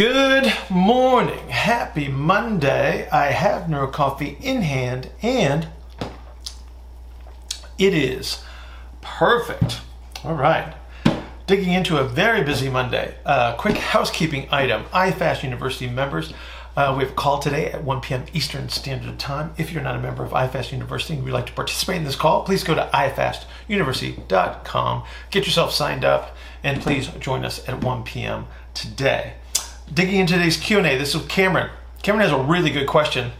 Good morning. Happy Monday. I have Neuro Coffee in hand and it is perfect. All right. Digging into a very busy Monday. Uh, quick housekeeping item. iFast University members, uh, we have a call today at 1 p.m. Eastern Standard Time. If you're not a member of iFast University and would like to participate in this call, please go to ifastuniversity.com, get yourself signed up, and please join us at 1 p.m. today digging into today's Q&A. This is Cameron. Cameron has a really good question.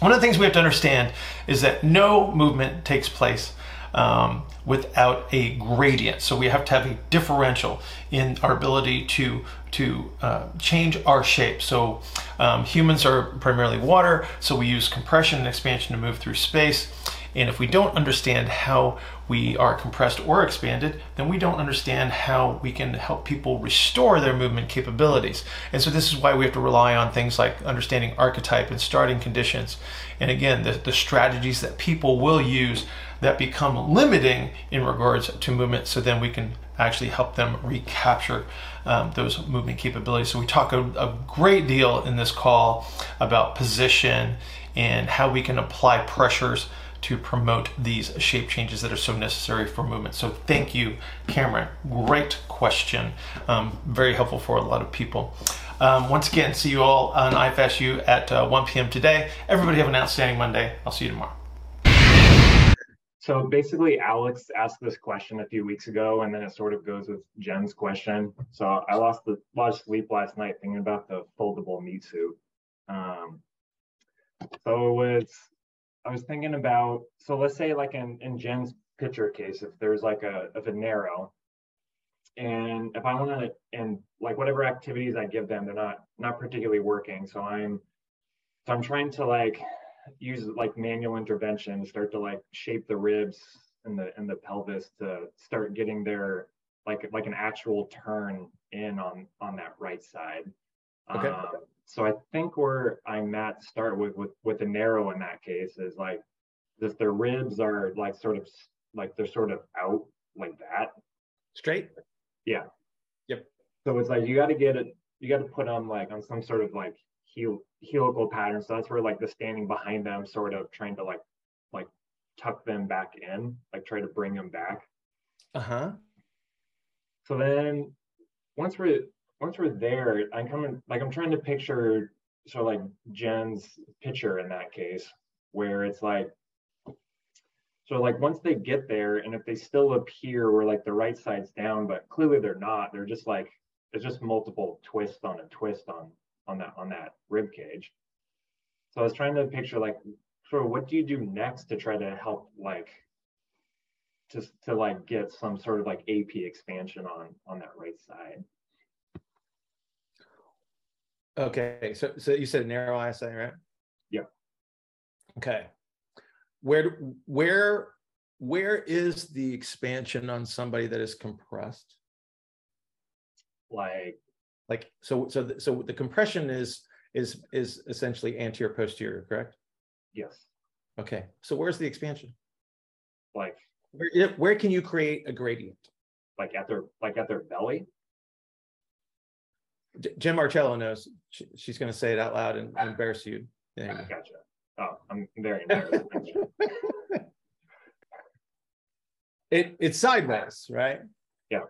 One of the things we have to understand is that no movement takes place um, without a gradient. So we have to have a differential in our ability to to uh, change our shape. So um, humans are primarily water, so we use compression and expansion to move through space. And if we don't understand how we are compressed or expanded, then we don't understand how we can help people restore their movement capabilities. And so this is why we have to rely on things like understanding archetype and starting conditions. And again, the, the strategies that people will use that become limiting in regards to movement so then we can actually help them recapture um, those movement capabilities. So we talk a, a great deal in this call about position and how we can apply pressures to promote these shape changes that are so necessary for movement. So thank you, Cameron. Great question. Um, very helpful for a lot of people. Um, once again, see you all on IFSU at uh, 1 p.m. today. Everybody have an outstanding Monday. I'll see you tomorrow. So basically, Alex asked this question a few weeks ago, and then it sort of goes with Jen's question. So I lost a lot of sleep last night thinking about the foldable meat suit. Um, so it's I was thinking about so let's say like in in Jen's picture case, if there's like a if a narrow, and if I want to and like whatever activities I give them, they're not not particularly working. So I'm so I'm trying to like use like manual intervention, start to like shape the ribs and the and the pelvis to start getting their like like an actual turn in on on that right side. Okay. Um, so I think where I'm at start with with with the narrow in that case is like just their ribs are like sort of like they're sort of out like that. Straight? Yeah. Yep. So it's like you got to get it, you got to put them like on some sort of like heel helical pattern. So that's where like the standing behind them, sort of trying to like like tuck them back in, like try to bring them back. Uh-huh. So then once we're once we're there, I'm coming like I'm trying to picture sort of like Jen's picture in that case, where it's like so like once they get there and if they still appear where like the right side's down, but clearly they're not, they're just like it's just multiple twists on a twist on on that on that rib cage. So I was trying to picture like sort of what do you do next to try to help like just to like get some sort of like AP expansion on on that right side. Okay, so so you said narrow ISA, right? Yeah. Okay. Where where where is the expansion on somebody that is compressed? Like like so so the, so the compression is is is essentially anterior posterior, correct? Yes. Okay. So where's the expansion? Like where where can you create a gradient? Like at their like at their belly? Jen Marcello knows. She, she's going to say it out loud and, and embarrass you. you gotcha. Oh, I'm very embarrassed. it it's sideways, right? Yeah.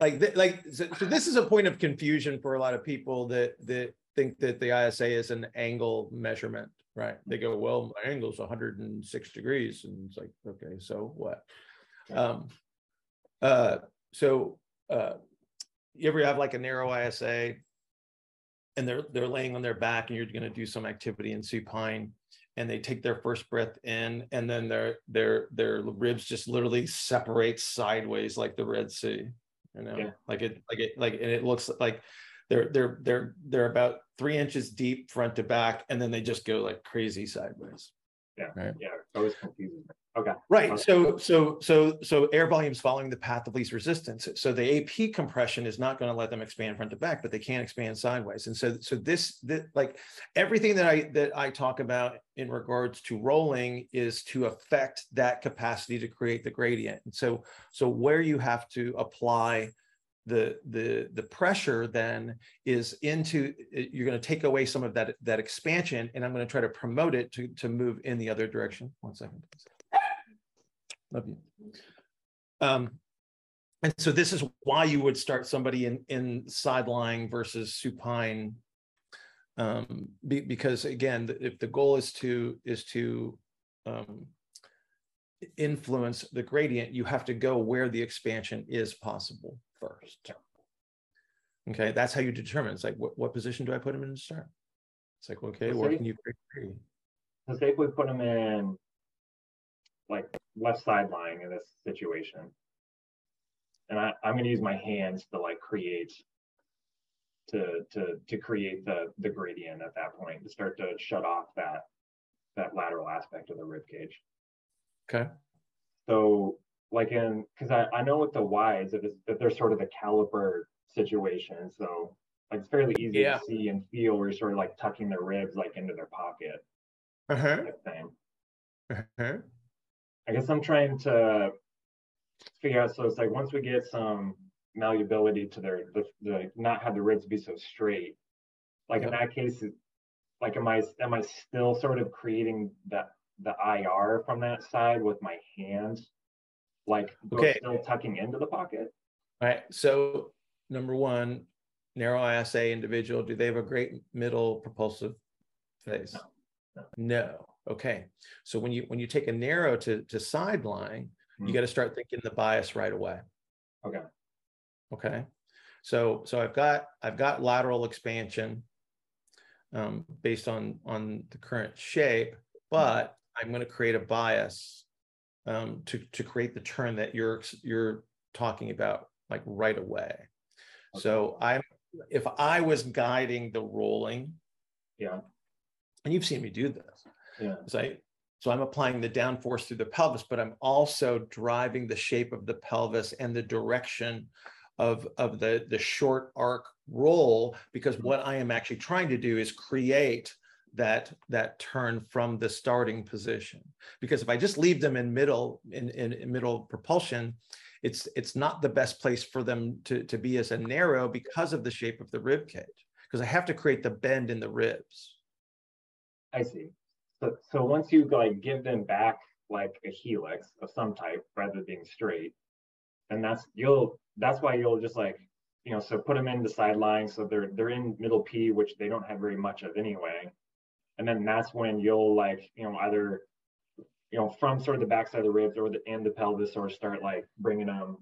Like th- like so, so, this is a point of confusion for a lot of people that that think that the ISA is an angle measurement, right? They go, well, my angle is 106 degrees, and it's like, okay, so what? Um, uh, so uh, you ever have like a narrow ISA and they're they're laying on their back and you're going to do some activity in supine and they take their first breath in and then their their their ribs just literally separate sideways like the red sea you know? Yeah. like it like it like and it looks like they're they're they're they're about three inches deep front to back and then they just go like crazy sideways. Yeah. Right? yeah. Always confusing Okay. Right. Okay. So so so so air volume is following the path of least resistance. So the AP compression is not going to let them expand front to back, but they can expand sideways. And so so this, this like everything that I that I talk about in regards to rolling is to affect that capacity to create the gradient. And so so where you have to apply the the the pressure then is into you're going to take away some of that that expansion and i'm going to try to promote it to to move in the other direction one second love you um and so this is why you would start somebody in in side lying versus supine um be, because again if the goal is to is to um influence the gradient you have to go where the expansion is possible first. Okay, that's how you determine. It's like, what, what position do I put him in to start? It's like, okay, where can you create? Say we put him in like left side lying in this situation, and I, I'm gonna use my hands to like create to to to create the the gradient at that point to start to shut off that that lateral aspect of the rib cage. Okay. So like in because I, I know with the wides that, that they're sort of the caliper situation so like it's fairly easy yeah. to see and feel where you're sort of like tucking their ribs like into their pocket uh-huh. thing. Uh-huh. I guess i'm trying to figure out so it's like once we get some malleability to their the, the not have the ribs be so straight like yep. in that case like am i am i still sort of creating that the ir from that side with my hands like okay. still tucking into the pocket? All right. So number one, narrow ISA individual, do they have a great middle propulsive phase? No. no. no. Okay. So when you when you take a narrow to to side lying, mm-hmm. you got to start thinking the bias right away. Okay. Okay. So so I've got I've got lateral expansion um, based on on the current shape, but I'm going to create a bias um, to to create the turn that you're you're talking about like right away. Okay. So I'm if I was guiding the rolling, yeah, and you've seen me do this, yeah. So, I, so I'm applying the downforce through the pelvis, but I'm also driving the shape of the pelvis and the direction of of the the short arc roll because mm-hmm. what I am actually trying to do is create that that turn from the starting position. Because if i just leave them in middle in, in, in, middle propulsion it's it's not the best place for them to, to be as a narrow because of the shape of the rib cage because i have to create the bend in the ribs. I see so so once you like give them back like a helix of some type rather than being straight and that's you'll that's why you'll just like you know so put them in the side lying so they're they're in middle p which they don't have very much of anyway. And then that's when you'll like you know either you know from sort of the backside of the ribs or the and the pelvis or start like bringing them.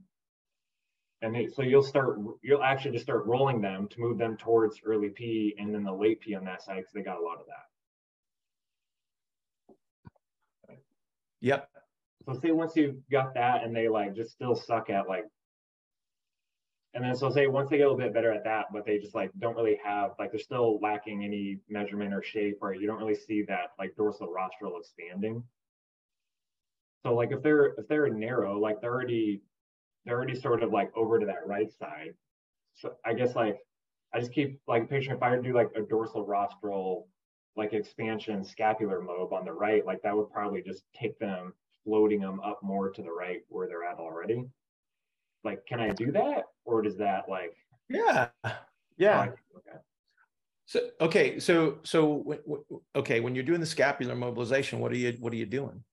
And they, so you'll start you'll actually just start rolling them to move them towards early p and then the late p on that side because they got a lot of that yep so say once you've got that and they like just still suck at like and then so say once they get a little bit better at that, but they just like don't really have like they're still lacking any measurement or shape, or you don't really see that like dorsal rostral expanding. So like if they're if they're narrow, like they're already they're already sort of like over to that right side. So I guess like I just keep like picturing if I do like a dorsal rostral like expansion scapular mob on the right, like that would probably just take them floating them up more to the right where they're at already. Like can i do that? Or does that like yeah. Yeah. Okay. So okay so so okay when you're doing the scapular mobilization what are you what are you doing?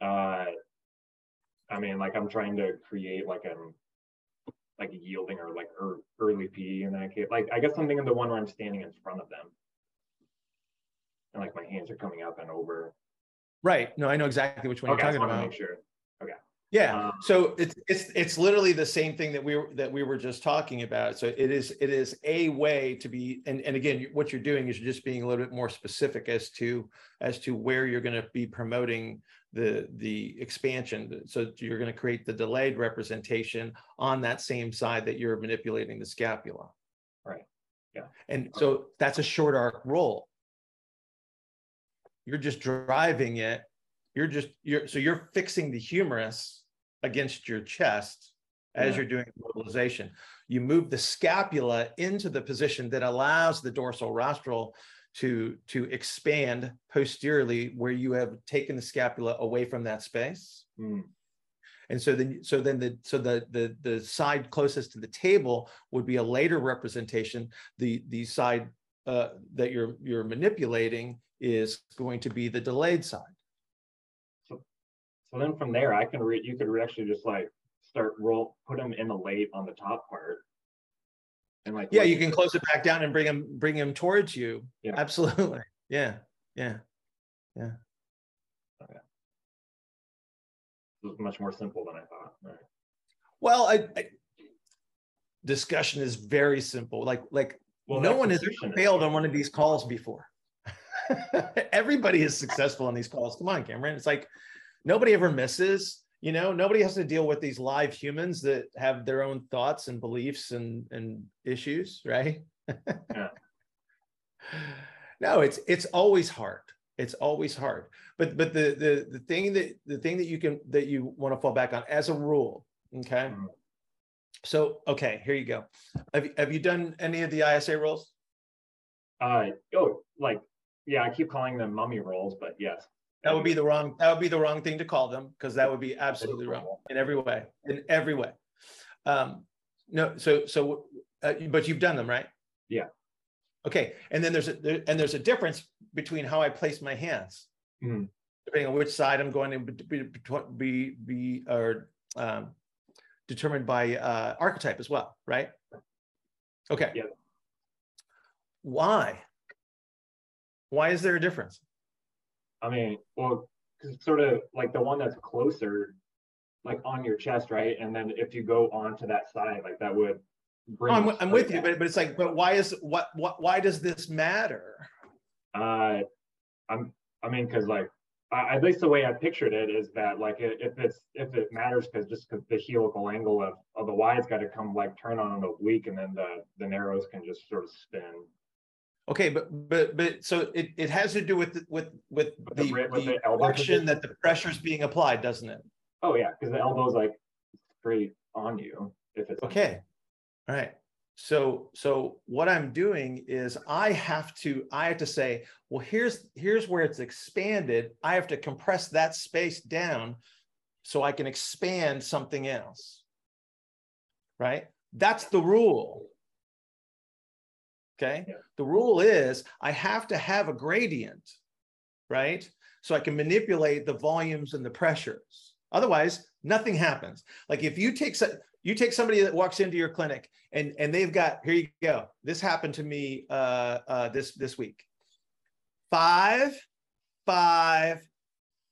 Uh i mean like i'm trying to create like a like a yielding or like early p in that case. Like i guess something in the one where i'm standing in front of them and like my hands are coming up and over right no i know exactly which one okay, you're talking about make sure okay yeah. Um, so it's it's it's literally the same thing that we were that we were just talking about. So it is it is a way to be and and again what you're doing is you're just being a little bit more specific as to as to where you're going to be promoting the the expansion. So you're going to create the delayed representation on that same side that you're manipulating the scapula. Right. Yeah. And so that's a short arc roll. You're just driving it. You're just you're so you're fixing the humerus against your chest as yeah. you're doing mobilization. You move the scapula into the position that allows the dorsal rostral to, to expand posteriorly where you have taken the scapula away from that space. Mm. and so then so then the so the the the side closest to the table would be a later representation the the side uh, that you're you're manipulating is going to be the delayed side. So so then from there i can read you could actually just like start roll put them in the late on the top part. And like yeah you can close it back down and bring them bring them towards you. Yeah. Absolutely. Yeah yeah yeah. Okay. It was much more simple than i thought. Right. well I, I, discussion is very simple. Like like well, no one has failed on one of these calls before everybody is successful on these calls. Come on cameron. It's like nobody ever misses you know? Nobody has to deal with these live humans that have their own thoughts and beliefs and and issues right? Yeah. no it's it's always hard. It's always hard. But but the the the thing that the thing that you can that you want to fall back on as a rule okay? Mm-hmm. so okay here you go. Have, have you done any of the isa rolls uh oh like yeah i keep calling them mummy rolls but yes that would be the wrong. That would be the wrong thing to call them because that would be absolutely wrong in every way. In every way. Um, no. So so, uh, but you've done them, right? Yeah. Okay. And then there's a there, and there's a difference between how I place my hands, mm-hmm. depending on which side I'm going to be be be or um, determined by uh, archetype as well, right? Okay. Yeah. Why? Why is there a difference? I mean, well, because sort of like the one that's closer, like on your chest, right? And then if you go onto that side, like that would bring. I'm, I'm with you, but but it's like, but why is what what why does this matter? Uh, I'm I mean, because like at least the way I pictured it is that like if it's if it matters because just because the helical angle of, of the wide's got to come like turn on an oblique and then the the narrows can just sort of spin Okay, but but but so it, it has to do with with with the, the, with the, the direction that the pressure is being applied, doesn't it? Oh yeah, because the elbow is like straight on you if it's okay. All right. So so what I'm doing is I have to I have to say, well, here's here's where it's expanded. I have to compress that space down so I can expand something else. Right? That's the rule. Okay. Yeah. The rule is I have to have a gradient, right? So I can manipulate the volumes and the pressures. Otherwise, nothing happens. Like if you take you take somebody that walks into your clinic and and they've got here you go. This happened to me uh, uh, this this week. Five, five,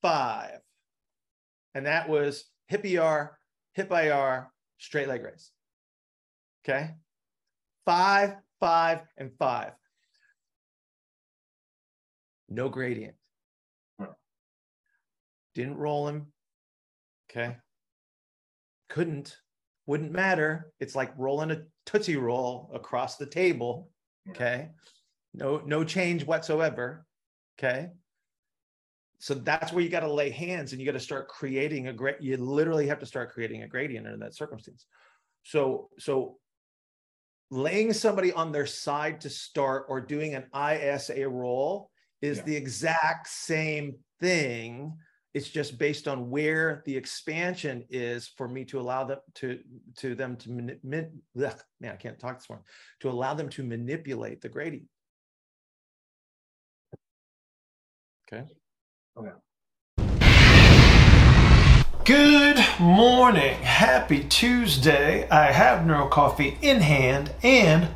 five, and that was hip ER, hip IR, straight leg raise. Okay, five, five, and five. No gradient. Hmm. Didn't roll him. Okay. Couldn't. Wouldn't matter. It's like rolling a Tootsie Roll across the table. Hmm. Okay. No, no change whatsoever. Okay. So that's where you got to lay hands and you got to start creating a great, you literally have to start creating a gradient in that circumstance. So, so laying somebody on their side to start or doing an ISA roll is yeah. the exact same thing. It's just based on where the expansion is for me to allow them to to them to man, man I can't talk this morning to allow them to manipulate the gradient. Okay. Oh, okay. Good morning. Happy Tuesday. I have Neuro Coffee in hand and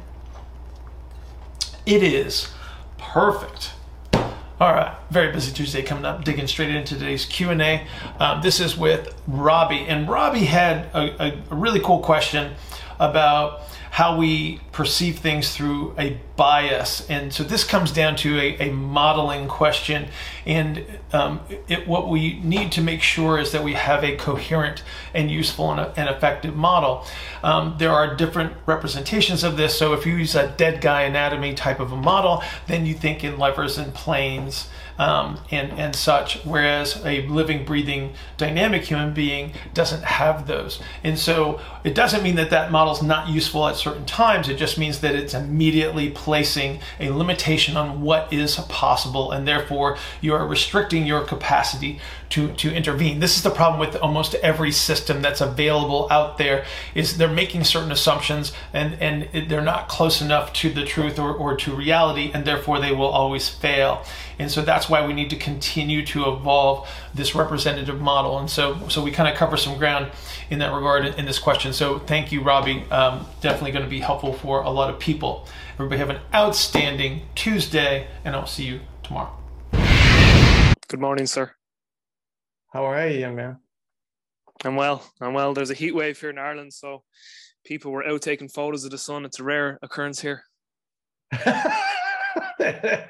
it is perfect. All right, very busy Tuesday coming up. Digging straight into today's Q and A. Um, this is with Robbie, and Robbie had a, a, a really cool question about how we perceive things through a bias. And so this comes down to a, a modeling question. And um, it, what we need to make sure is that we have a coherent and useful and, and effective model. Um, there are different representations of this. So if you use a dead guy anatomy type of a model, then you think in levers and planes um, and, and such, whereas a living, breathing, dynamic human being doesn't have those. And so it doesn't mean that that model is not useful at certain times. It just means that it's immediately placing a limitation on what is possible, and therefore you are restricting your capacity to, to intervene. This is the problem with almost every system that's available out there is they're making certain assumptions and, and they're not close enough to the truth or, or to reality, and therefore they will always fail. And so that's why we need to continue to evolve this representative model. And so, so we kind of cover some ground in that regard in this question. So thank you, Robbie. Um, definitely going to be helpful for a lot of people. Everybody have an outstanding Tuesday, and I'll see you tomorrow. Good morning, sir. How are you, young man? I'm well. I'm well. There's a heat wave here in Ireland, so people were out taking photos of the sun. It's a rare occurrence here. they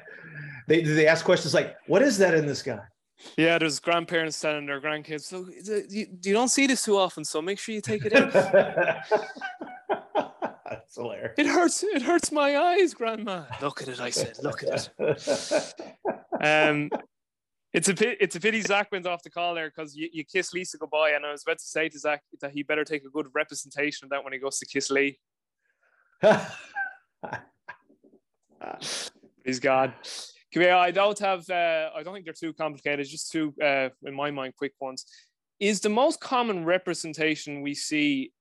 they ask questions like, "What is that in the sky?" Yeah, there's grandparents telling their grandkids, "So you, you don't see this too often, so make sure you take it in." That's hilarious. It hurts. It hurts my eyes, Grandma. Look at it. I said, "Look at it." um, it's a pity, it's a pity Zach went off the call there because you, you kiss Lisa goodbye, and I was about to say to Zach that he better take a good representation of that when he goes to kiss Lee. He's gone. I don't have. Uh, I don't think they're too complicated. Just two, uh, in my mind, quick ones. Is the most common representation we see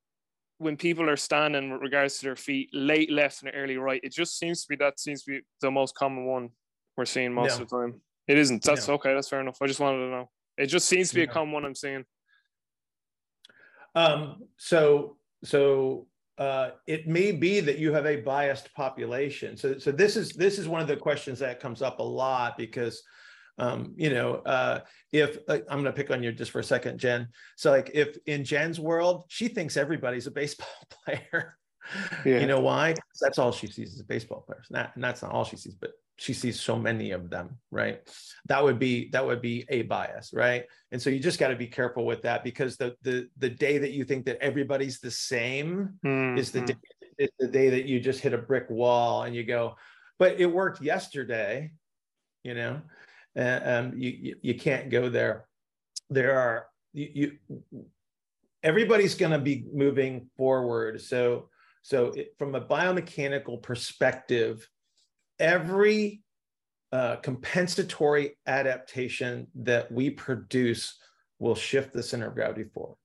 when people are standing with regards to their feet, late left and early right? It just seems to be that seems to be the most common one we're seeing most of the time. It isn't. That's okay. That's fair enough. I just wanted to know. It just seems to be a common one I'm seeing. Um. So so uh, it may be that you have a biased population. So, so this is this is one of the questions that comes up a lot because, um, you know, uh, if uh, I'm going to pick on you just for a second, Jen. So, like, if in Jen's world, she thinks everybody's a baseball player. Yeah. You know why? That's all she sees is baseball players. Not, and that's not all she sees, but she sees so many of them right? That would be that would be a bias right? And so you just got to be careful with that because the the the day that you think that everybody's the same mm-hmm. is the day, is the day that you just hit a brick wall and you go but it worked yesterday you know? And um, you, you you can't go there. There are you, you everybody's going to be moving forward. So so it, from a biomechanical perspective every uh, compensatory adaptation that we produce will shift the center of gravity forward.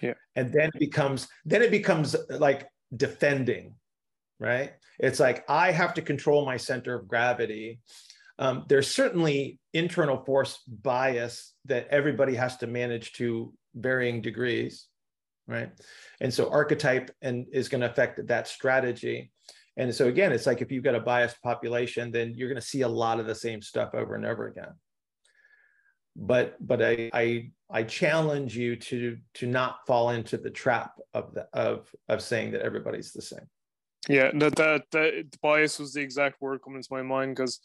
Yeah. And then it becomes then it becomes like defending, right? It's like I have to control my center of gravity. Um, there's certainly internal force bias that everybody has to manage to varying degrees, right? And so archetype and is going to affect that strategy. And so again, it's like if you've got a biased population, then you're going to see a lot of the same stuff over and over again. But but I I I challenge you to to not fall into the trap of the of of saying that everybody's the same. Yeah, that that, that bias was the exact word coming to my mind because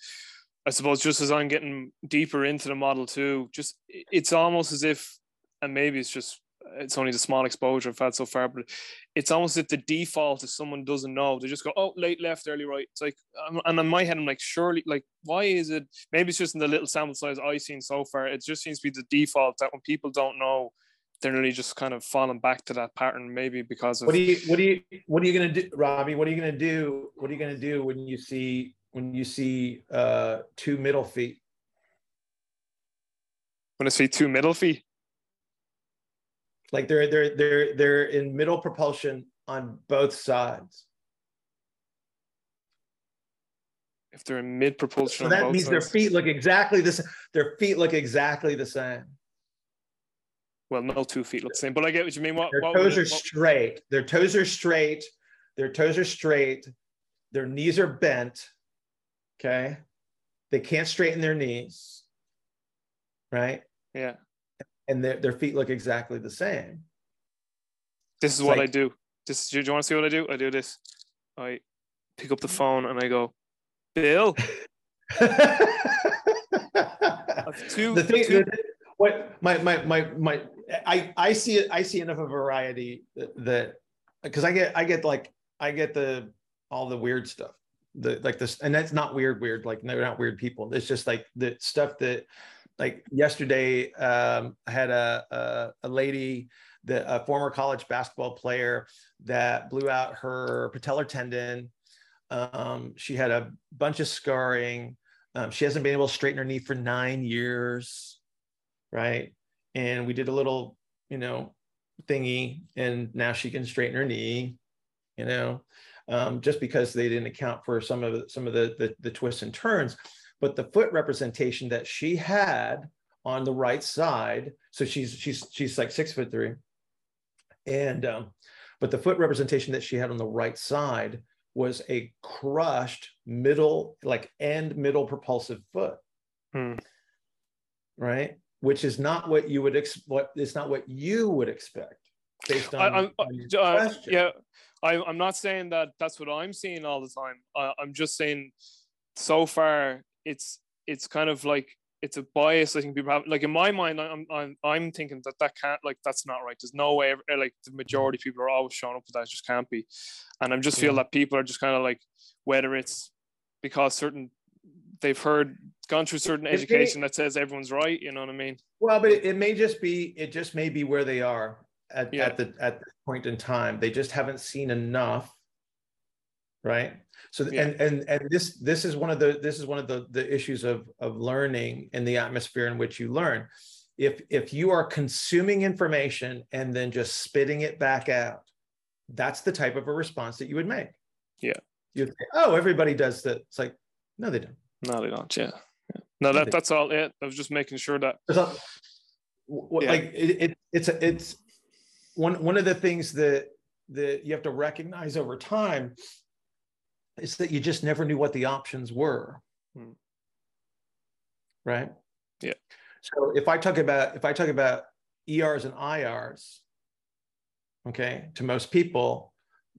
I suppose just as I'm getting deeper into the model too, just it's almost as if, and maybe it's just it's only the small exposure I've had so far, but it's almost if the default if someone doesn't know, they just go, oh, late left, early right. It's like, and in my head, I'm like, surely, like, why is it? Maybe it's just in the little sample size I've seen so far. It just seems to be the default that when people don't know, they're really just kind of falling back to that pattern, maybe because of. What do you, what do you, what are you going to do, Robbie? What are you going to do? What are you going to do when you see, when you see uh, two middle feet? When I see two middle feet? Like they're they're they're they're in middle propulsion on both sides. If they're in mid propulsion, so that means sides. their feet look exactly the same. Their feet look exactly the same. Well, no two feet look the same, but I get what you mean. What their what toes are what? straight. Their toes are straight. Their toes are straight. Their knees are bent. Okay, they can't straighten their knees. Right. Yeah and their, their feet look exactly the same. This is it's what like, I do. This do you want to see what I do? I do this. I pick up the mm-hmm. phone and I go, Bill. two, the thing, two. what my my my my I I see it. I see enough of a variety that because I get I get like I get the all the weird stuff the like this and that's not weird weird like they're not weird people it's just like the stuff that like yesterday um, i had a, a, a lady the a former college basketball player that blew out her patellar tendon. Um, she had a bunch of scarring. Um, she hasn't been able to straighten her knee for nine years, right? And we did a little, you know, thingy, and now she can straighten her knee, you know, um, just because they didn't account for some of some of the, the the twists and turns. But the foot representation that she had on the right side, so she's she's she's like six foot three, and um, but the foot representation that she had on the right side was a crushed middle, like end middle propulsive foot. Hmm. Right. Which is not what you would ex- what it's not what you would expect based on, I, your uh, question. yeah, I, I'm not saying that that's what I'm seeing all the time. I, I'm just saying, so far, it's it's kind of like it's a bias. I think people have like in my mind, I'm I'm I'm thinking that that can't like that's not right. There's no way. Like the majority of people are always showing up with that. It just can't be. And I'm just feel Yeah. that people are just kind of like whether it's because certain they've heard gone through certain may- education that says everyone's right. You know what I mean? Well, but it, it may just be it just may be where they are at, Yeah. at the at this point in time. They just haven't seen enough, right? So Yeah. and and and this this is one of the this is one of the the issues of of learning and the atmosphere in which you learn. If if you are consuming information and then just spitting it back out, that's the type of a response that you would make. Yeah. You'd say, "Oh, everybody does that." It's like, no, they don't. No, they don't. Yeah. yeah. No, that that's all it. I was just making sure that. What, Yeah. like it, it it's a, it's one one of the things that that you have to recognize over time is that you just never knew what the options were Hmm. right Yeah. so if i talk about if i talk about ers and irs okay to most people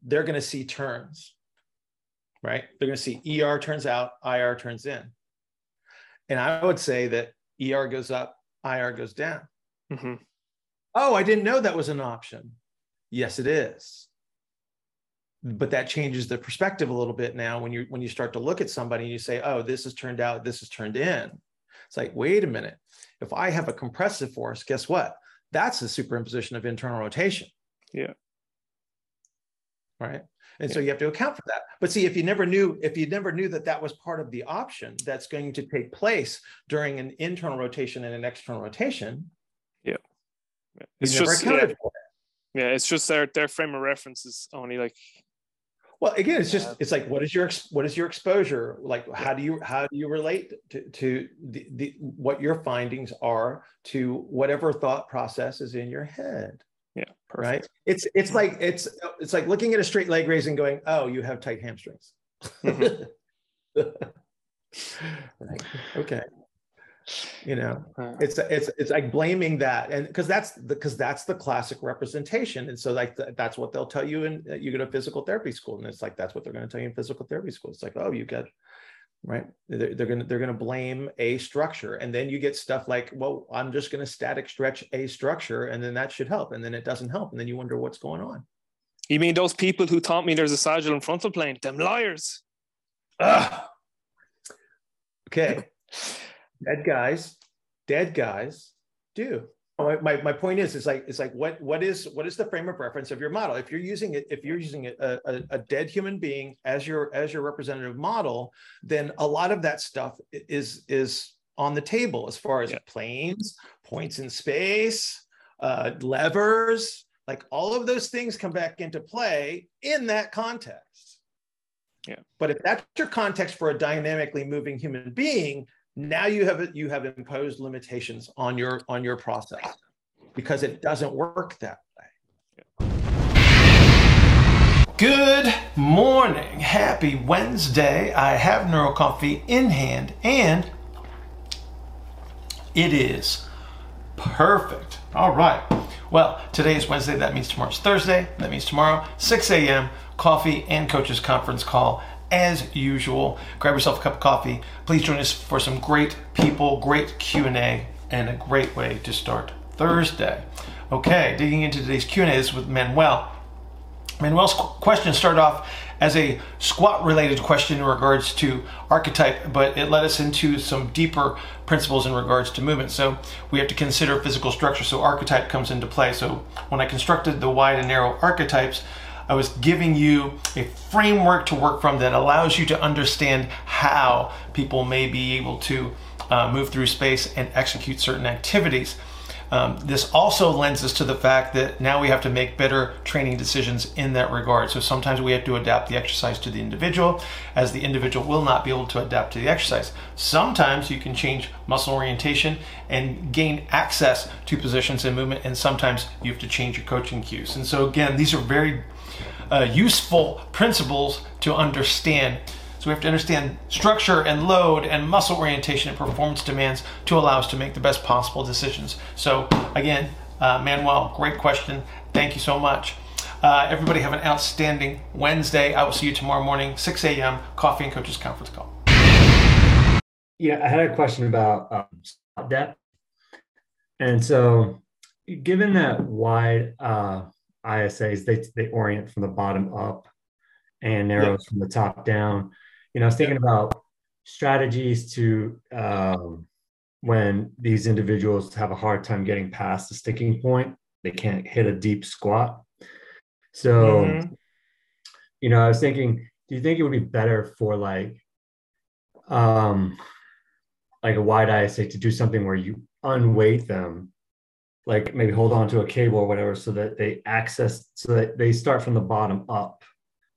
they're going to see turns right they're going to see er turns out ir turns in and i would say that er goes up ir goes down hmm Oh, I didn't know that was an option. Yes, it is. But that changes the perspective a little bit now when you when you start to look at somebody and you say, "Oh, this has turned out, this has turned in." It's like, wait a minute. If I have a compressive force, guess what? That's the superimposition of internal rotation. Yeah. Right. And so you have to account for that. But see, if you never knew, if you never knew that that was part of the option that's going to take place during an internal rotation and an external rotation, Yeah. you It's just yeah, it. yeah, it's just their their frame of reference is only like Well, again, it's just it's like what is your what is your exposure? Like how do you how do you relate to to the, the what your findings are to whatever thought process is in your head, yeah, perfect. right? It's it's like it's it's like looking at a straight leg raise and going, "Oh, you have tight hamstrings." Mhm. Like, okay. You know, Uh, it's it's it's like blaming that and because that's the because that's the classic representation and so like th- that's what they'll tell you in uh, you go to physical therapy school and it's like that's what they're going to tell you in physical therapy school it's like oh you got right they're, they're going to they're going to blame a structure and then you get stuff like well i'm just going to static stretch a structure and then that should help and then it doesn't help and then you wonder what's going on you mean those people who taught me there's a sagittal and frontal plane? Them liars. Ugh. okay dead guys dead guys do my, my, my point is it's like it's like what what is what is the frame of reference of your model if you're using it if you're using a, a, a dead human being as your as your representative model then a lot of that stuff is is on the table as far as Yeah. planes points in space uh, levers like all of those things come back into play in that context Yeah. but if that's your context for a dynamically moving human being now you have you have imposed limitations on your on your process because it doesn't work that way. Good morning. Happy wednesday. I have neurocoffee in hand and it is perfect. All right. Well today is wednesday. That means tomorrow's thursday. That means tomorrow 6 a.m coffee and coaches conference call as usual grab yourself a cup of coffee please join us for some great people great q&a and a great way to start thursday okay digging into today's q&a is with manuel manuel's question started off as a squat related question in regards to archetype, but it led us into some deeper principles in regards to movement. So we have to consider physical structure. So archetype comes into play. So when I constructed the wide and narrow archetypes, I was giving you a framework to work from that allows you to understand how people may be able to uh, move through space and execute certain activities. Um, this also lends us to the fact that now we have to make better training decisions in that regard. So sometimes we have to adapt the exercise to the individual, as the individual will not be able to adapt to the exercise. Sometimes you can change muscle orientation and gain access to positions and movement, and sometimes you have to change your coaching cues. And so, again, these are very uh, useful principles to understand so we have to understand structure and load and muscle orientation and performance demands to allow us to make the best possible decisions. So again, uh, Manuel, great question. Thank you so much. Uh, everybody have an outstanding Wednesday. I will see you tomorrow morning, 6 a.m. Coffee and Coaches Conference Call. Yeah, I had a question about um, depth. And so, given that wide uh, ISAs, they, they orient from the bottom up and narrows from the top down you know, I was thinking about strategies to um, when these individuals have a hard time getting past the sticking point, they can't hit a deep squat. So, mm-hmm. you know, I was thinking, do you think it would be better for like, um, like a wide ISA to do something where you unweight them, like maybe hold on to a cable or whatever, so that they access, so that they start from the bottom up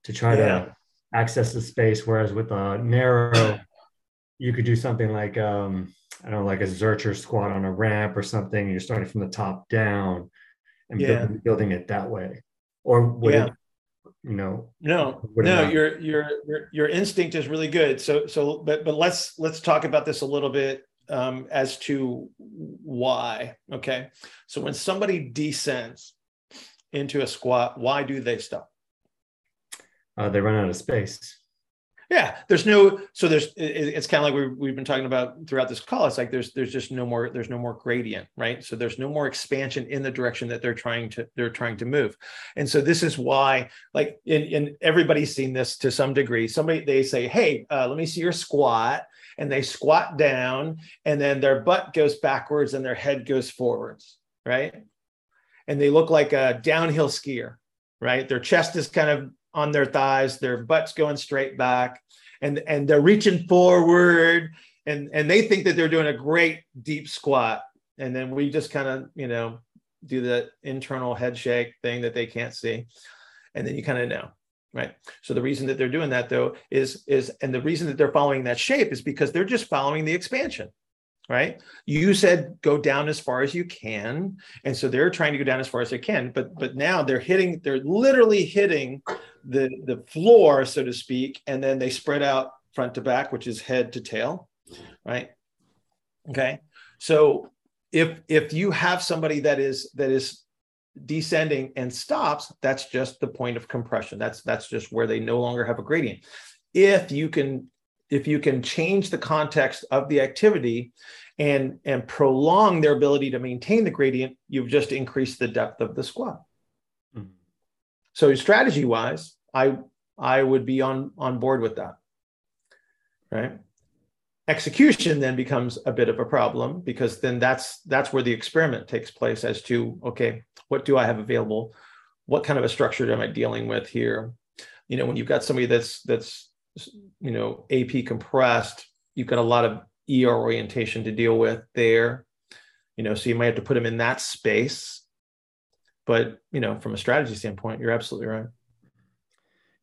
to try yeah. to access the space. Whereas with a narrow, you could do something like um, I don't know, like a Zercher squat on a ramp or something. You're starting from the top down and yeah. building, building, it that way. Or would yeah. it, you know? No, no, your your your your instinct is really good. So so, but but let's let's talk about this a little bit um, as to why. Okay, so when somebody descends into a squat, why do they stop? uh, they run out of space. Yeah, there's no so there's it's kind of like we've, we've been talking about throughout this call. It's like there's there's just no more there's no more gradient, right? So there's no more expansion in the direction that they're trying to they're trying to move, and so this is why like in, in everybody's seen this to some degree. Somebody they say, hey, uh, let me see your squat, and they squat down, and then their butt goes backwards and their head goes forwards, right? And they look like a downhill skier, right? Their chest is kind of on their thighs, their butts going straight back, and and they're reaching forward, and and they think that they're doing a great deep squat, and then we just kind of you know do the internal head shake thing that they can't see, and then you kind of know right. So the reason that they're doing that though is is and the reason that they're following that shape is because they're just following the expansion right? You said go down as far as you can and so they're trying to go down as far as they can but but now they're hitting they're literally hitting the the floor so to speak and then they spread out front to back which is head to tail right? Okay? So if if you have somebody that is that is descending and stops that's just the point of compression. That's that's just where they no longer have a gradient. If you can if you can change the context of the activity and and prolong their ability to maintain the gradient you've just increased the depth of the squat. Mm-hmm. so strategy wise i i would be on on board with that. Right execution then becomes a bit of a problem because then that's that's where the experiment takes place as to okay what do i have available what kind of a structure am i dealing with here you know when you've got somebody that's that's you know, AP compressed, you've got a lot of ER orientation to deal with there. You know, so you might have to put them in that space. But, you know, from a strategy standpoint, you're absolutely right.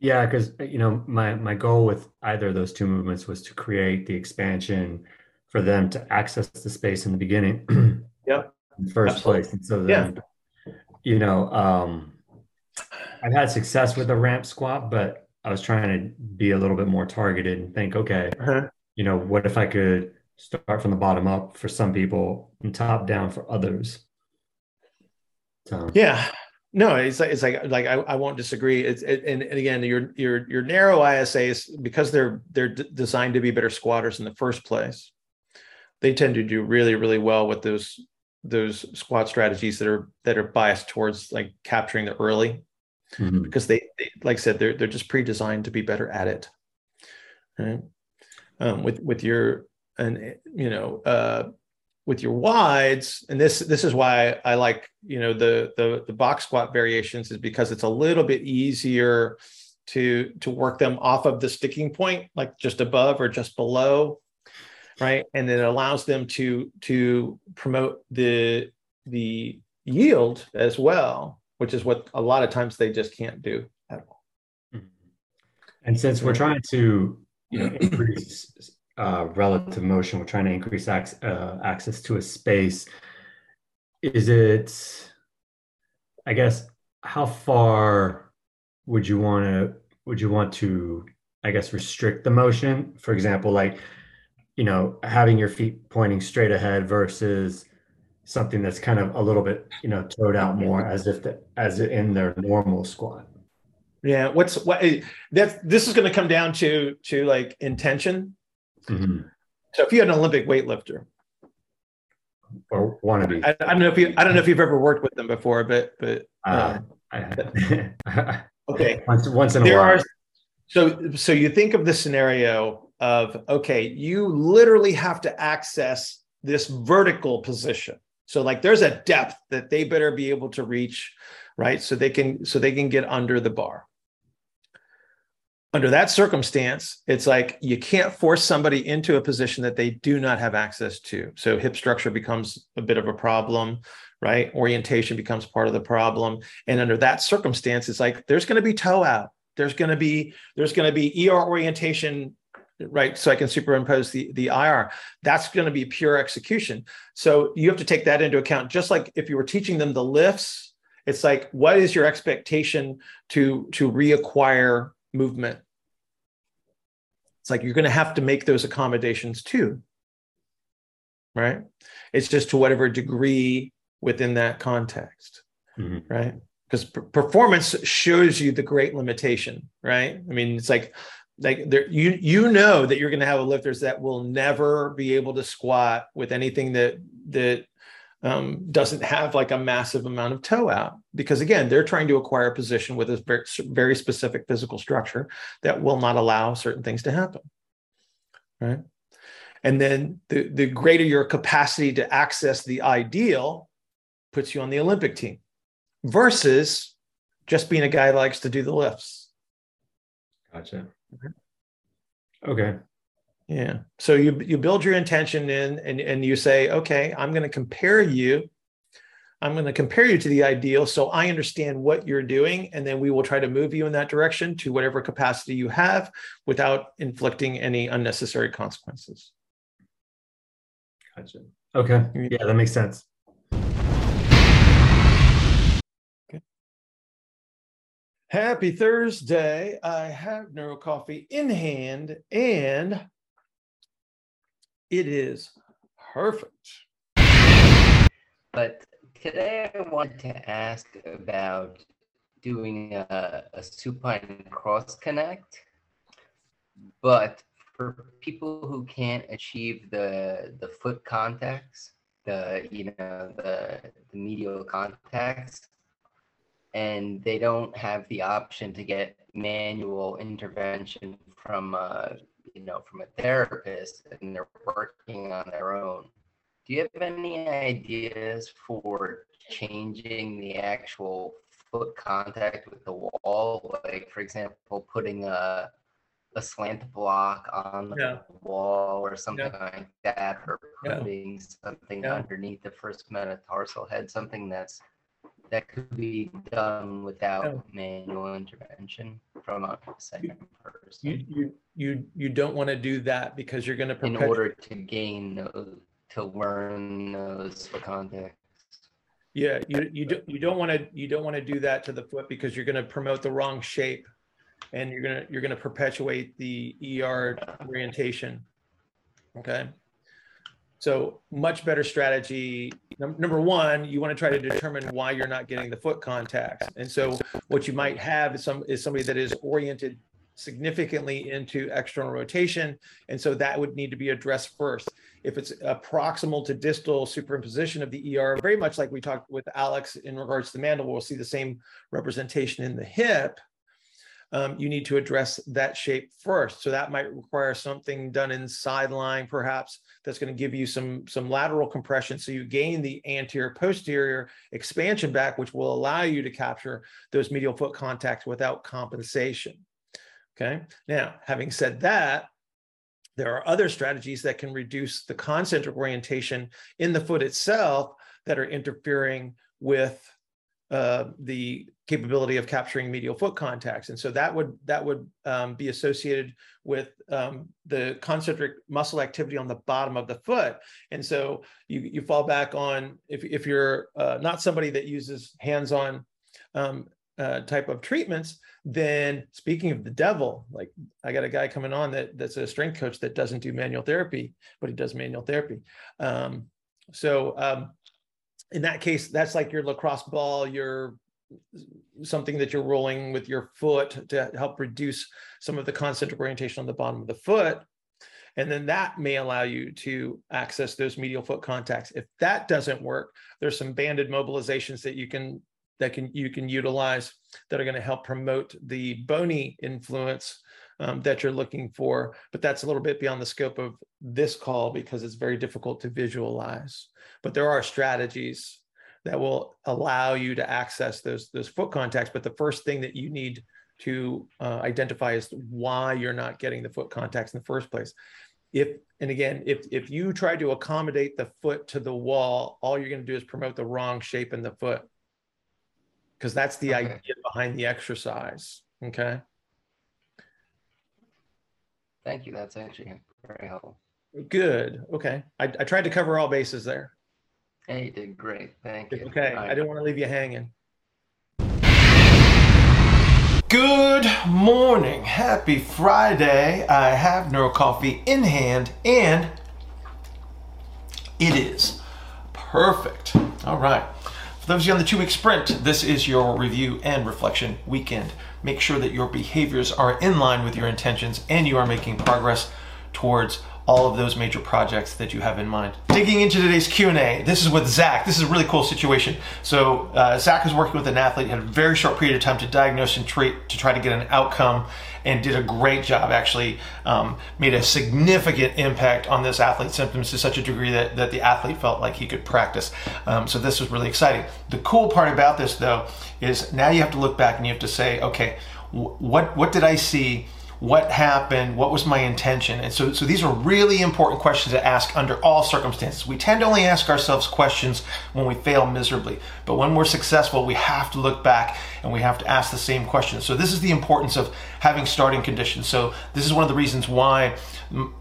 Yeah, because you know, my my goal with either of those two movements was to create the expansion for them to access the space in the beginning. yep. The first Absolutely. place. And so then, yeah. you know, um I've had success with the ramp squat, but I was trying to be a little bit more targeted and think, okay, uh-huh. you know, what if I could start from the bottom up for some people and top down for others? So. Yeah, no, it's like it's like like I, I won't disagree. It's it, and, and again, your your your narrow ISAs because they're they're d- designed to be better squatters in the first place. They tend to do really really well with those those squat strategies that are that are biased towards like capturing the early mm-hmm. because they, they, like I said, they're they're just pre-designed to be better at it. Right? Um, with with your and you know uh, with your wides, and this this is why I like you know the the the box squat variations is because it's a little bit easier to to work them off of the sticking point, like just above or just below, right? And it allows them to to promote the the yield as well, which is what a lot of times they just can't do at all. Mm-hmm. And since we're trying to you know, increase uh, relative motion, we're trying to increase ac- uh, access to a space. Is it, I guess, how far would you want to, would you want to, I guess, restrict the motion? For example, like, you know, having your feet pointing straight ahead versus something that's kind of a little bit, you know, toed out more as if the, as in their normal squat. Yeah. What's what eh, that's this is going to come down to to like intention. Mm-hmm. So if you had an Olympic weightlifter, or wannabe, I, I don't know if you I don't know if you've ever worked with them before, but but uh, uh, okay. Once, once in a there while. Are, so so you think of the scenario of okay, you literally have to access this vertical position so like there's a depth that they better be able to reach, right? So they can so they can get under the bar. Under that circumstance, it's like you can't force somebody into a position that they do not have access to. So hip structure becomes a bit of a problem, right? Orientation becomes part of the problem. And under that circumstance, it's like there's going to be toe out. There's going to be there's going to be ER orientation right? So I can superimpose the, the IR. That's going to be pure execution. So you have to take that into account. Just like if you were teaching them the lifts, it's like, what is your expectation to, to reacquire movement? It's like you're going to have to make those accommodations too, right? It's just to whatever degree within that context, mm-hmm. right? Because p- performance shows you the great limitation, right? I mean, it's like like there you you know that you're going to have lifters that will never be able to squat with anything that that um, doesn't have like a massive amount of toe out because again they're trying to acquire a position with a very, very specific physical structure that will not allow certain things to happen right? And then the, the greater your capacity to access the ideal puts you on the olympic team versus just being a guy likes to do the lifts. Gotcha. Okay. Yeah. So you you build your intention in and, and you say, okay, I'm going to compare you. I'm going to compare you to the ideal so I understand what you're doing. And then we will try to move you in that direction to whatever capacity you have without inflicting any unnecessary consequences. Gotcha. Okay. Yeah, that makes sense. Okay. Happy Thursday. I have Neuro Coffee in hand and it is perfect. But today I wanted to ask about doing a, a supine cross connect. But for people who can't achieve the the foot contacts, the you know the, the medial contacts, and they don't have the option to get manual intervention from you know from a therapist and they're working on their own do you have any ideas for changing the actual foot contact with the wall like for example putting a a slant block on the yeah. wall or something yeah. like that or putting yeah. something underneath the first metatarsal head something that's that could be done without oh. manual intervention from a second person. You you you you don't want to do that because you're going to in order to gain those, to learn those contacts. Yeah, you you don't you don't want to you don't want to do that to the foot because you're going to promote the wrong shape, and you're gonna you're gonna perpetuate the ER orientation. Okay. So much better strategy. Number one, you want to try to determine why you're not getting the foot contacts. And so what you might have is some is somebody that is oriented significantly into external rotation. And so that would need to be addressed first. If it's a proximal to distal superimposition of the ER, very much like we talked with Alex in regards to the mandible, we'll see the same representation in the hip. Um, you need to address that shape first. So that might require something done in side lying, perhaps, that's going to give you some, some lateral compression. So you gain the anterior posterior expansion back, which will allow you to capture those medial foot contacts without compensation. Okay. Now, having said that, there are other strategies that can reduce the concentric orientation in the foot itself that are interfering with uh, the capability of capturing medial foot contacts. And so that would that would um, be associated with um, the concentric muscle activity on the bottom of the foot. And so you, you fall back on, if, if you're uh, not somebody that uses hands-on um, uh, type of treatments, then speaking of the devil, like I got a guy coming on that that's a strength coach that doesn't do manual therapy, but he does manual therapy. Um, so um, in that case, that's like your lacrosse ball, your something that you're rolling with your foot to help reduce some of the concentric orientation on the bottom of the foot. And then that may allow you to access those medial foot contacts. If that doesn't work, there's some banded mobilizations that you can that can you can utilize that are going to help promote the bony influence um, that you're looking for. But that's a little bit beyond the scope of this call because it's very difficult to visualize. But there are strategies that will allow you to access those those foot contacts. But the first thing that you need to uh, identify is why you're not getting the foot contacts in the first place. If and again, if if you try to accommodate the foot to the wall, all you're going to do is promote the wrong shape in the foot because that's the okay. idea behind the exercise. Okay. Thank you. That's actually very helpful. Good. Okay. I, I tried to cover all bases there. Hey, you did great. Thank you. Okay. I didn't want to leave you hanging. Good morning. Happy Friday. I have NeuroCoffee in hand and it is perfect. All right. For those of you on the two week sprint, this is your review and reflection weekend. Make sure that your behaviors are in line with your intentions and you are making progress towards all of those major projects that you have in mind. Digging into today's Q&A, this is with Zach. This is a really cool situation. So uh, Zach is working with an athlete, had a very short period of time to diagnose and treat to try to get an outcome and did a great job actually um, made a significant impact on this athlete's symptoms to such a degree that, that the athlete felt like he could practice um, so this was really exciting the cool part about this though is now you have to look back and you have to say okay what what did i see what happened, what was my intention? And so, so these are really important questions to ask under all circumstances. We tend to only ask ourselves questions when we fail miserably, but when we're successful, we have to look back and we have to ask the same questions. So this is the importance of having starting conditions. So this is one of the reasons why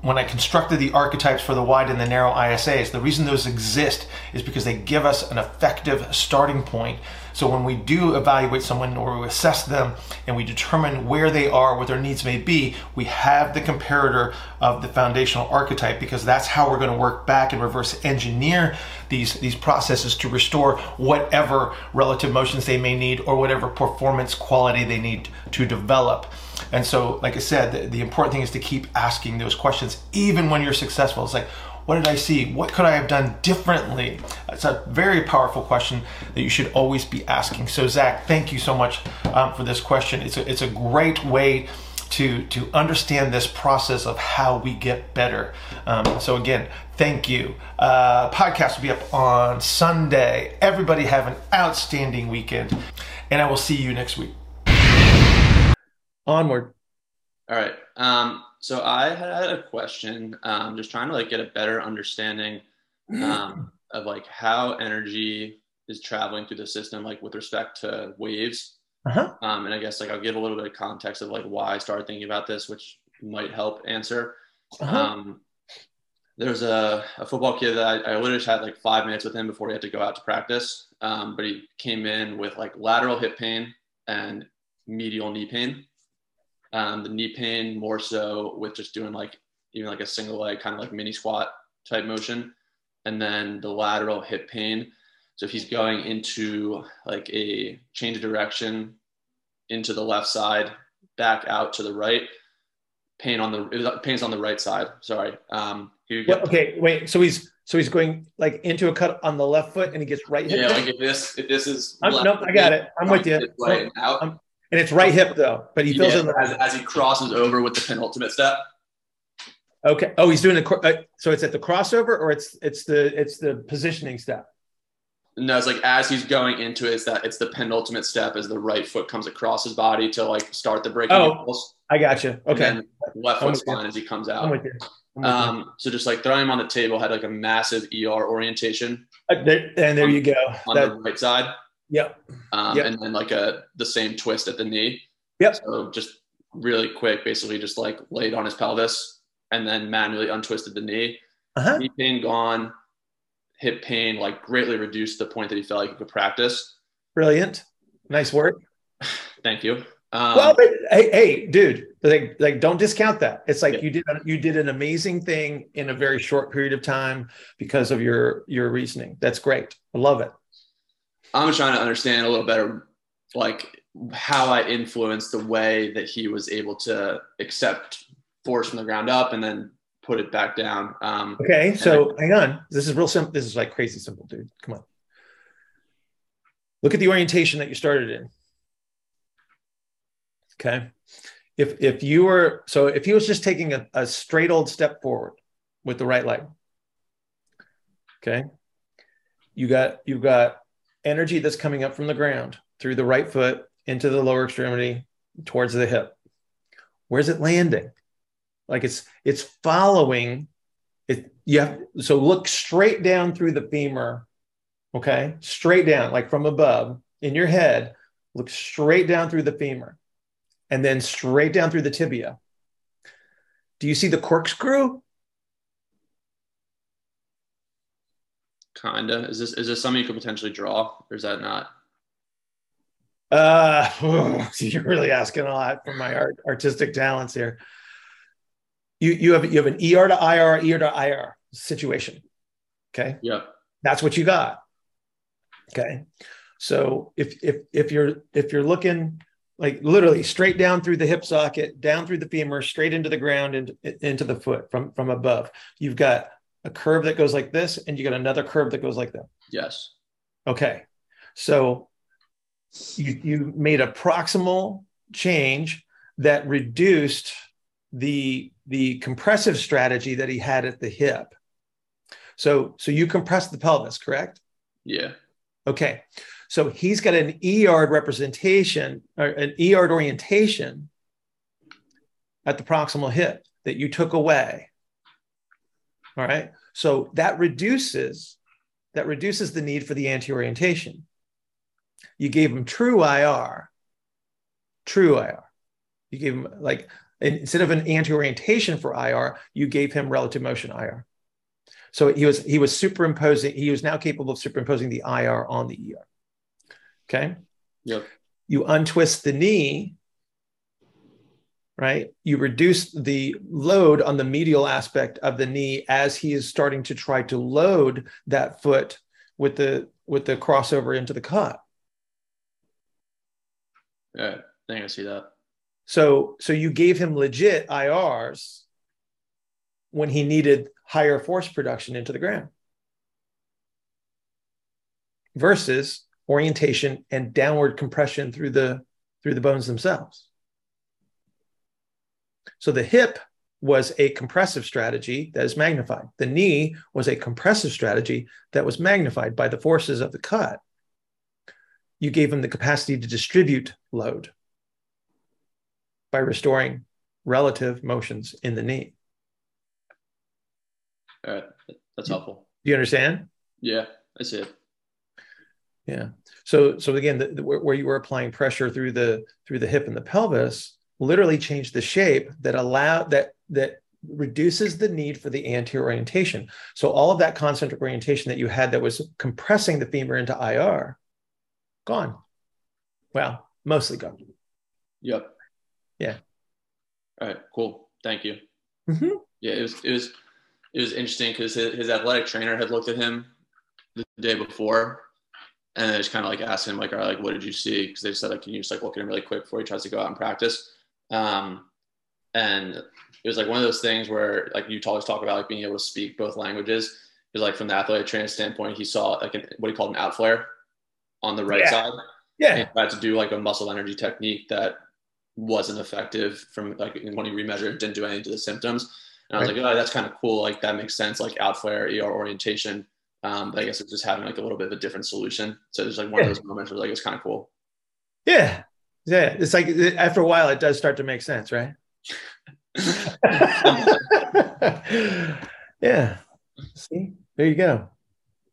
when I constructed the archetypes for the wide and the narrow ISAs, the reason those exist is because they give us an effective starting point so when we do evaluate someone or we assess them and we determine where they are, what their needs may be, we have the comparator of the foundational archetype because that's how we're going to work back and reverse engineer these, these processes to restore whatever relative motions they may need or whatever performance quality they need to develop. And so, like I said, the, the important thing is to keep asking those questions even when you're successful. It's like, what did I see? What could I have done differently? It's a very powerful question that you should always be asking. So, Zach, thank you so much um, for this question. It's a, it's a great way to to understand this process of how we get better. Um, so again, thank you. Uh, podcast will be up on Sunday. Everybody have an outstanding weekend, and I will see you next week. Onward. All right. Um, so I had a question, um, just trying to like get a better understanding um, of like how energy is traveling through the system, like with respect to waves. Uh-huh. Um, and I guess like I'll give a little bit of context of like why I started thinking about this, which might help answer. Uh-huh. Um, there's a, a, football kid that I, I, literally had like five minutes with him before he had to go out to practice. Um, but he came in with like lateral hip pain and medial knee pain. Um, the knee pain more so with just doing like even like a single leg kind of like mini squat type motion, and then the lateral hip pain. So if he's going into like a change of direction into the left side, back out to the right. Pain on the pain's on the right side. Sorry. Um, well, okay, wait. So he's so he's going like into a cut on the left foot, and he gets right hip. Yeah, like if this if this is. nope, I got it. I'm with you. Right. I'm, and it's right hip though, but he feels yeah, it as, as he crosses over with the penultimate step. Okay. Oh, he's doing the uh, so it's at the crossover or it's it's the it's the positioning step. No, it's like as he's going into it, it's that it's the penultimate step as the right foot comes across his body to like start the breaking. Oh, impulse. I got you. Okay. left foot's fine as he comes out. Um, so just like throwing him on the table had like a massive ER orientation. Uh, there, and there on, you go. On that, the right side. Yep. Um, yep. And then like a the same twist at the knee. Yep. So just really quick, basically just like laid on his pelvis and then manually untwisted the knee. Uh-huh. Knee pain gone, hip pain like greatly reduced to the point that he felt like he could practice. Brilliant. Nice work. Thank you. Um, well, but, hey, hey, dude, like, like, don't discount that. It's like yeah. you did, you did an amazing thing in a very short period of time because of your your reasoning. That's great. I love it. I'm trying to understand a little better, like how I influenced the way that he was able to accept force from the ground up and then put it back down. Um, okay, so I, hang on. This is real simple. This is like crazy simple, dude. Come on. Look at the orientation that you started in. Okay. If if you were so if he was just taking a, a straight old step forward with the right leg, okay, you got you've got energy that's coming up from the ground through the right foot into the lower extremity towards the hip. Where's it landing? Like it's it's following it. You have so look straight down through the femur, okay? Straight down, like from above in your head. Look straight down through the femur, and then straight down through the tibia. Do you see the corkscrew? Kinda. Is this is this something you could potentially draw, or is that not? Uh, oh, you're really asking a lot from my art, artistic talents here. You you have you have an ER to IR, ER to IR situation. Okay. Yeah. That's what you got. Okay. So if if if you're if you're looking like literally straight down through the hip socket, down through the femur, straight into the ground and into the foot from from above, you've got a curve that goes like this, and you got another curve that goes like that. Yes. Okay. So you, you made a proximal change that reduced the, the compressive strategy that he had at the hip. So, so you compressed the pelvis, correct? Yeah. Okay. So he's got an EARD representation or an EARD orientation at the proximal hip that you took away. All right. So that reduces that reduces the need for the anterior orientation. You gave him true IR, true IR. You gave him like instead of an anterior orientation for IR, you gave him relative motion IR. So he was he was superimposing. He was now capable of superimposing the IR on the ER. Okay. Yep. You untwist the knee right? You reduce the load on the medial aspect of the knee as he is starting to try to load that foot with the with the crossover into the cut. Yeah, I think I see that. So so you gave him legit IRs when he needed higher force production into the ground versus orientation and downward compression through the through the bones themselves. So the hip was a compressive strategy that is magnified. The knee was a compressive strategy that was magnified by the forces of the cut. You gave him the capacity to distribute load by restoring relative motions in the knee. All right. That's helpful. Do you understand? Yeah, I see it. Yeah. So, so again, the, the, where you were applying pressure through the through the hip and the pelvis, literally change the shape that allow that that reduces the need for the anterior orientation. So all of that concentric orientation that you had that was compressing the femur into IR, gone. Well, mostly gone. Yep. Yeah. All right. Cool. Thank you. Mm-hmm. Yeah, it was it was it was interesting because his, his athletic trainer had looked at him the day before and I just kind of like asked him like, all right, like, what did you see? Because they said like, can you just like look at him really quick before he tries to go out and practice? Um, and it was like one of those things where like you always talk about like being able to speak both languages. Because like from the athletic training standpoint, he saw like an, what he called an out flare on the right Yeah. side. Yeah. And he had to do like a muscle energy technique that wasn't effective from like when he remeasured, didn't do anything to the symptoms. And I was Right. like, oh, that's kind of cool. Like that makes sense. Like out flare, ER orientation. Um, but I guess it's just having like a little bit of a different solution. So there's like one Yeah. of those moments where like it's kind of cool. Yeah. Yeah. It's like after a while, it does start to make sense, right? yeah. See, there you go.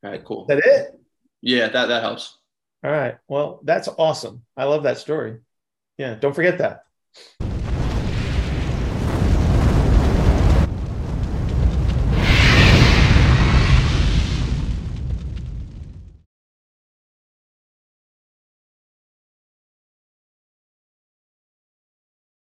All right, cool. Is that it? Yeah, that that helps. All right. Well, that's awesome. I love that story. Yeah. Don't forget that.